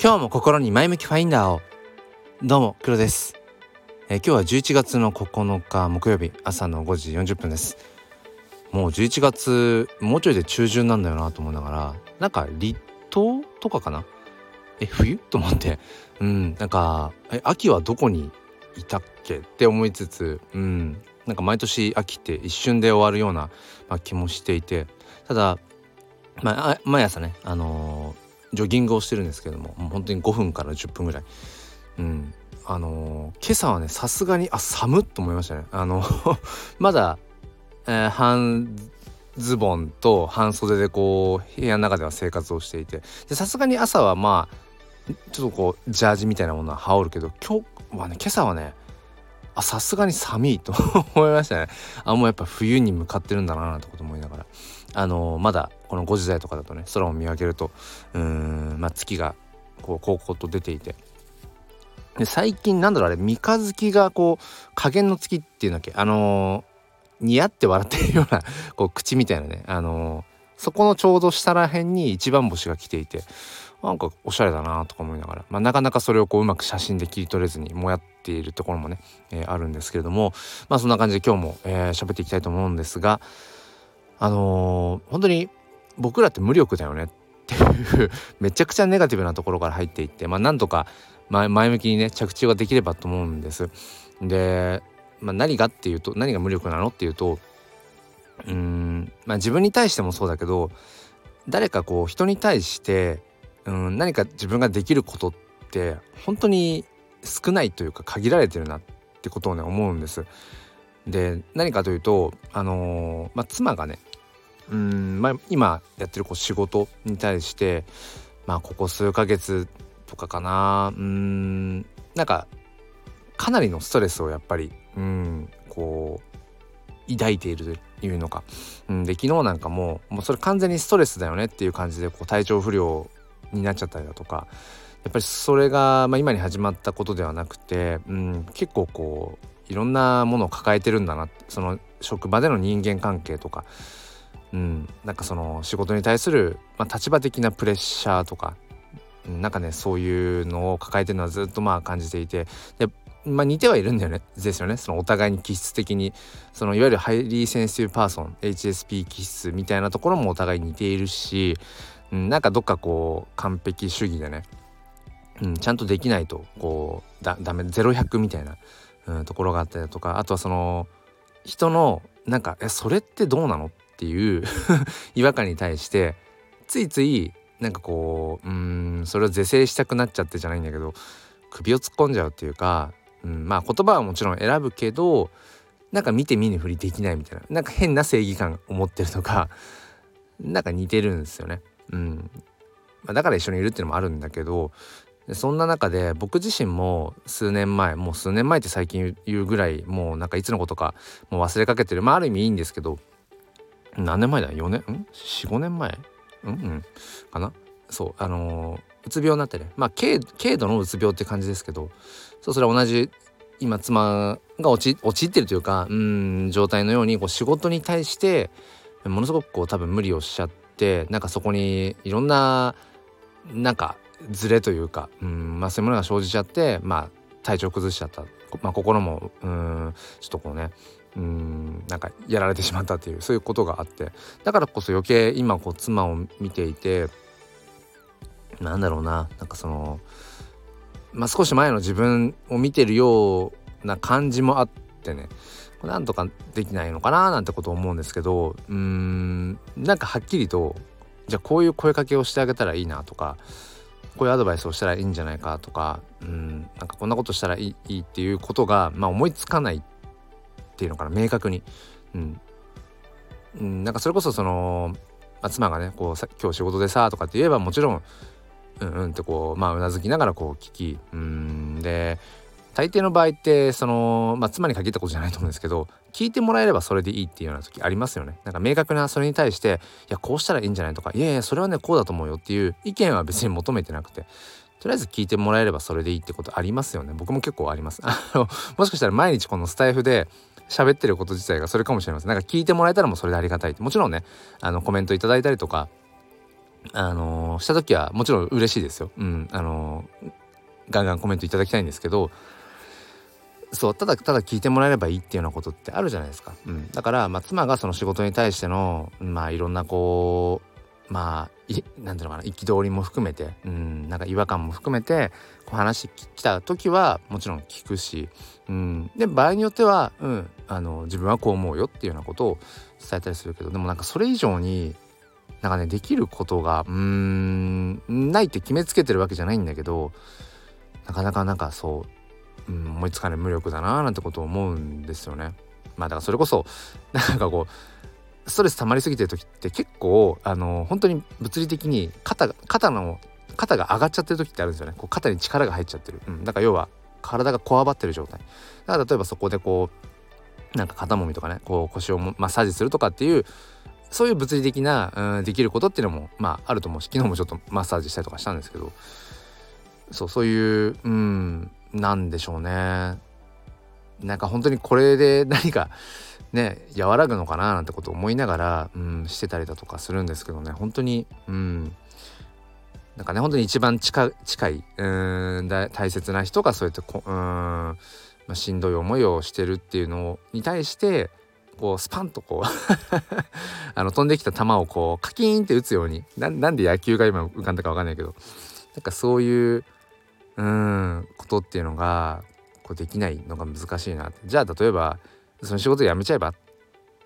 今日も心に前向きファインダーを。どうも黒です、えー、今日は11月の9日木曜日朝の5時40分です。もう11月もうちょいで中旬なんだよなと思いながらなんか立冬とかかな？え冬？と思って。うんなんかえ秋はどこにいたっけって思いつつうんなんか毎年秋って一瞬で終わるような、まあ、気もしていて。ただ、まあ、毎朝ねあのージョギングをしてるんですけどももう本当に5分から10分ぐらい。うん。あのー、今朝はねさすがにあ寒っと思いましたね。あの まだ、えー、半ズボンと半袖でこう部屋の中では生活をしていて。さすがに朝はまあちょっとこうジャージみたいなものは羽織るけど今日はね今朝はねあさすがに寒いと 思いましたね。あもうやっぱ冬に向かってるんだななんてこと思いながら。あのまだこの5時台とかだとね空を見上げるとうーん、まあ、月がこうこうこうと出ていて。で最近なんだろうあれ三日月がこう加減の月っていうんだっけ？あのー、似合って笑ってるようなこう口みたいなね。あのー、そこのちょうど下ら辺に一番星が来ていて。なんかおしゃれだなとか思いながら、まあ、なかなかそれをこううまく写真で切り取れずにもやっているところもね、えー、あるんですけれども。まあそんな感じで今日も喋、えー、っていきたいと思うんですがあのー、本当に僕らって無力だよね。っていう めちゃくちゃネガティブなところから入っていってまあなんとか前向きにね着地ができればと思うんです。で、まあ、何がっていうと何が無力なのっていうとうんまあ自分に対してもそうだけど誰かこう人に対してうん何か自分ができることって本当に少ないというか限られてるなってことをね思うんです。で何かというとあのー、まあ、妻がねうん、まあ、今やってるこう仕事に対してまあここ数ヶ月とかかなうんなんかかなりのストレスをやっぱりうんこう抱いているというのか、うん、で昨日なんかももうそれ完全にストレスだよねっていう感じでこう体調不良になっちゃったりだとかやっぱりそれが、まあ、今に始まったことではなくて、うん、結構こういろんなものを抱えてるんだなその職場での人間関係とか、うん、なんかその仕事に対する、まあ、立場的なプレッシャーとか、うん、なんかねそういうのを抱えてるのはずっとまあ感じていてでまあ似てはいるんだよねですよね。そのお互いに気質的にそのいわゆるハイリーセンシティブパーソン HSP 気質みたいなところもお互い似ているしうん、なんかどっかこう完璧主義でね、うん、ちゃんとできないとこうだダメ0100みたいな、うん、ところがあったりとかあとはその人のなんか「えそれってどうなの?」っていう 違和感に対してついついなんかこううんそれを是正したくなっちゃってじゃないんだけど首を突っ込んじゃうっていうか、うん、まあ言葉はもちろん選ぶけどなんか見て見ぬふりできないみたいななんか変な正義感を持ってるとかなんか似てるんですよね。うん。まあ、だから一緒にいるっていうのもあるんだけどそんな中で僕自身も数年前もう数年前って最近言うぐらいもうなんかいつのことかもう忘れかけてる。まあある意味いいんですけど何年前だ？4年？ん？45年前？うん？うん。かな？そうあのー、うつ病になってね。まあ軽度のうつ病って感じですけどそうそれは同じ今妻が陥ってるというかうん状態のようにこう仕事に対してものすごくこう多分無理をしちゃっってなんかそこにいろんななんかズレというか、うんまあ、そういうものが生じちゃってまあ体調崩しちゃった、まあ、心もうんちょっとこうねうんなんかやられてしまったっていうそういうことがあって。だからこそ余計今こう妻を見ていてなんだろうななんかそのまあ少し前の自分を見てるような感じもあってね。なんとかできないのかななんてことを思うんですけどうーんなんかはっきりとじゃあこういう声かけをしてあげたらいいなとかこういうアドバイスをしたらいいんじゃないかとかうんなんかこんなことしたらいいいいっていうことが、まあ、思いつかないっていうのかな明確に。うんうん、なんかそれこそその、まあ、妻がねこうさ「今日仕事でさ」とかって言えばもちろん「うんうん」ってこうまあうなずきながらこう聞きうんで大抵の場合ってその、まあ、妻に限ったことじゃないと思うんですけど聞いてもらえればそれでいいっていうような時ありますよね。なんか明確なそれに対していやこうしたらいいんじゃないとかいやいやそれはねこうだと思うよっていう意見は別に求めてなくてとりあえず聞いてもらえればそれでいいってことありますよね。僕も結構あります。あのもしかしたら毎日このスタイフで喋ってること自体がそれかもしれません。なんか聞いてもらえたらもうそれでありがたい。もちろんねあのコメントいただいたりとかあのー、した時はもちろん嬉しいですよ。うん、あのー、ガンガンコメントいただきたいんですけどそうただただ聞いてもらえればいいっていうようなことってあるじゃないですか。うん、だから、まあ、妻がその仕事に対してのまあいろんなこうまあいなんていうのかな憤りも含めてうん。なんか違和感も含めてこう話来た時はもちろん聞くし、うん、で場合によっては、うん、あの自分はこう思うよっていうようなことを伝えたりするけどでもなんかそれ以上になんかねできることがうーんないって決めつけてるわけじゃないんだけどなかなかなんかそう、うん、思いつかない無力だなーなんてことを思うんですよね。まあだからそれこそ なんかこうストレス溜まりすぎてる時って結構あの本当に物理的に肩肩の肩が上がっちゃってる時ってあるんですよね。こう肩に力が入っちゃってる、うん、だから要は体がこわばってる状態。だから例えばそこでこうなんか肩もみとかねこう腰をマッサージするとかっていうそういう物理的な、うん、できることっていうのもまああると思うし昨日もちょっとマッサージしたりとかしたんですけど。そうそういううん。なんでしょうね。なんか本当にこれで 何かね和らぐのかななんてことを思いながら、うん、してたりだとかするんですけどね。本当にうん。なんかね本当に一番近近いうん大切な人がそうやってこうん、まあ、しんどい思いをしてるっていうのに対してこうスパンとこう あの飛んできた球をこうカキーンって打つようになんで野球が今浮かんだか分かんないけどなんかそういううんことっていうのがこうできないのが難しいな。じゃあ例えばその仕事辞めちゃえば？っ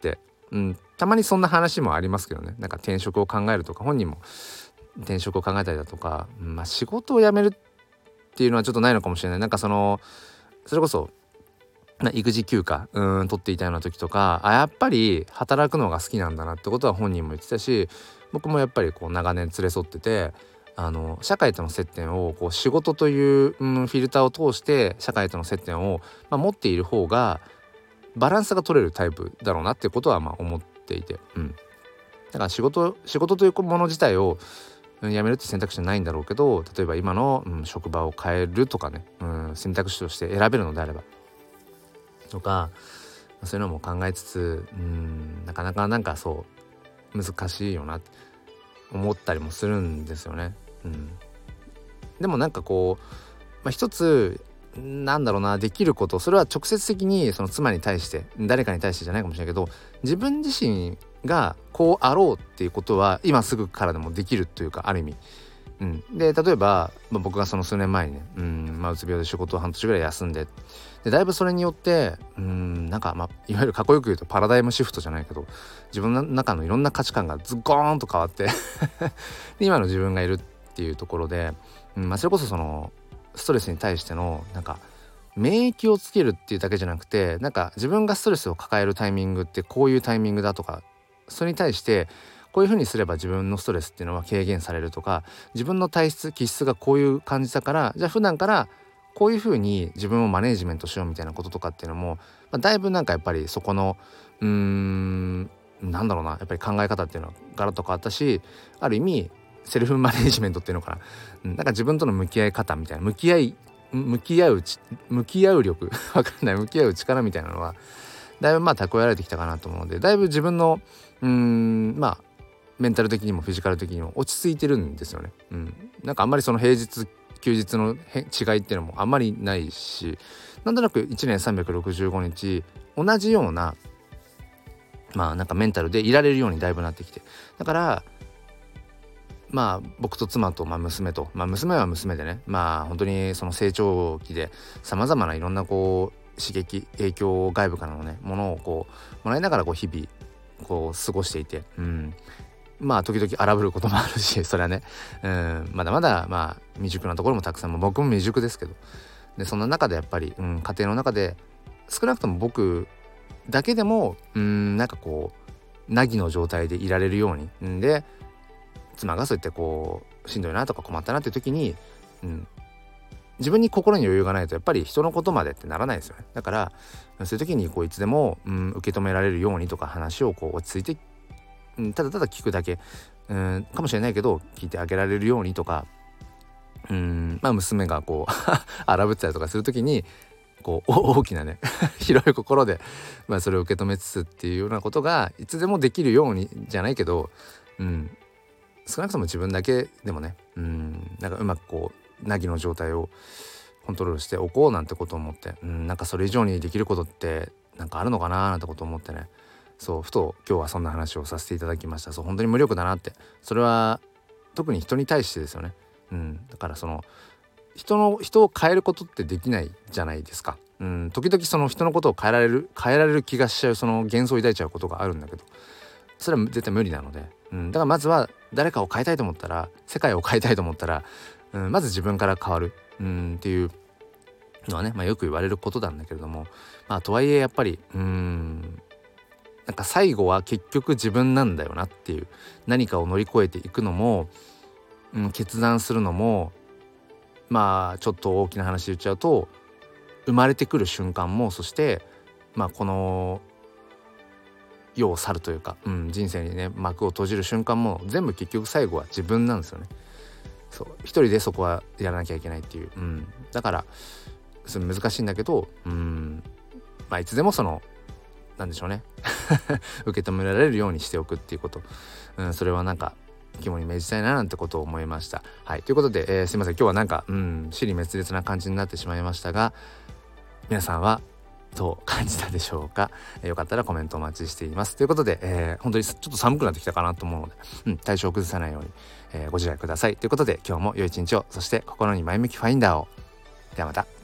て、うん、たまにそんな話もありますけどね。なんか転職を考えるとか本人も転職を考えたりだとか、まあ、仕事を辞めるっていうのはちょっとないのかもしれない。なんかそのそれこそ育児休暇うん取っていたような時とかあやっぱり働くのが好きなんだなってことは本人も言ってたし僕もやっぱりこう長年連れ添っててあの社会との接点をこう仕事という、うん、フィルターを通して社会との接点を、まあ、持っている方がバランスが取れるタイプだろうなってことはまあ思っていて、うん、だから仕事仕事というもの自体を辞めるって選択肢はないんだろうけど例えば今の、うん、職場を変えるとかね、うん、選択肢として選べるのであればとかそういうのも考えつつうんなかなかなんかそう難しいよな思ったりもするんですよね。うん、でもなんかこう、まあ、一つなんだろうなできることそれは直接的にその妻に対して誰かに対してじゃないかもしれないけど自分自身がこうあろうっていうことは今すぐからでもできるというかある意味。うん、で例えば、まあ、僕がその数年前にね、うんまあ、うつ病で仕事を半年ぐらい休んででだいぶそれによってうんなんか、まあ、いわゆるかっこよく言うとパラダイムシフトじゃないけど自分の中のいろんな価値観がズゴーンと変わって 今の自分がいるっっていうところで、うんまあ、それこそそのストレスに対してのなんか免疫をつけるっていうだけじゃなくてなんか自分がストレスを抱えるタイミングってこういうタイミングだとかそれに対してこういうふうにすれば自分のストレスっていうのは軽減されるとか自分の体質気質がこういう感じだからじゃあ普段からこういうふうに自分をマネージメントしようみたいなこととかっていうのも、まあ、だいぶなんかやっぱりそこのうーんなんだろうなやっぱり考え方っていうのはガラッと変わったしある意味セルフマネジメントっていうのかな、なんか自分との向き合い方みたいな。向き合い向き合う向き合う力。わかんない。向き合う力みたいなのはだいぶまあ蓄えられてきたかなと思うのでだいぶ自分のうんまあメンタル的にもフィジカル的にも落ち着いてるんですよね。うん、なんかあんまりその平日休日の違いっていうのもあんまりないしなんとなく1年365日同じようなまあなんかメンタルでいられるようにだいぶなってきて。だからまあ僕と妻とまあ娘と。まあ娘は娘でね。まあ本当にその成長期でさまざまないろんなこう刺激影響外部からのねものをこうもらいながらこう日々こう過ごしていて、うん、まあ時々荒ぶることもあるし それはね、うん、まだまだまあ未熟なところもたくさん。も僕も未熟ですけど。でそんな中でやっぱり、うん、家庭の中で少なくとも僕だけでもうんなんかこう凪の状態でいられるように、んで妻がそうやってこうしんどいなとか困ったなっていう時に、うん、自分に心に余裕がないとやっぱり人のことまでってならないですよね。だからそういう時にこういつでも、うん、受け止められるようにとか話をこう落ち着いてうん、ただただ聞くだけうんかもしれないけど聞いてあげられるようにとかうんまあ娘がこう 荒ぶったりとかする時にこう大きなね 広い心で、まあ、それを受け止めつつっていうようなことがいつでもできるようにじゃないけど、うん、少なくとも自分だけでもね。うん。なんかうまくこう凪の状態をコントロールしておこうなんてことを思って。うん。なんかそれ以上にできることってなんかあるのかななんてことを思ってね。そうふと今日はそんな話をさせていただきました。そう本当に無力だなって。それは特に人に対してですよね。うん。だからその人の人を変えることってできないじゃないですか。うん。時々その人のことを変えられる変えられる気がしちゃうその幻想を抱いちゃうことがあるんだけど。それは絶対無理なので、うん、だからまずは誰かを変えたいと思ったら世界を変えたいと思ったら、うん、まず自分から変わる、うん、っていうのはね、まあ、よく言われることなんだけれどもまあとはいえやっぱりうんなんか最後は結局自分なんだよなっていう何かを乗り越えていくのも、うん、決断するのもまあちょっと大きな話言っちゃうと生まれてくる瞬間もそしてまあこの世を去るというか、うん、人生にね幕を閉じる瞬間も全部結局最後は自分なんですよね。そう一人でそこはやらなきゃいけないっていう、うん、だからそれ難しいんだけど、うん、まあいつでもそのなんでしょうね。受け止められるようにしておくっていうこと、うん、それはなんか肝に銘じたいななんてことを思いました。はい。ということで、えー、すいません。今日はなんかうん死に滅裂な感じになってしまいましたが皆さんはどう感じたでしょうか、えー、よかったらコメントお待ちしています。ということで、えー、本当にちょっと寒くなってきたかなと思うので、うん、体調を崩さないように、えー、ご自愛ください。ということで今日も良い一日をそして心に前向きファインダーを。ではまた。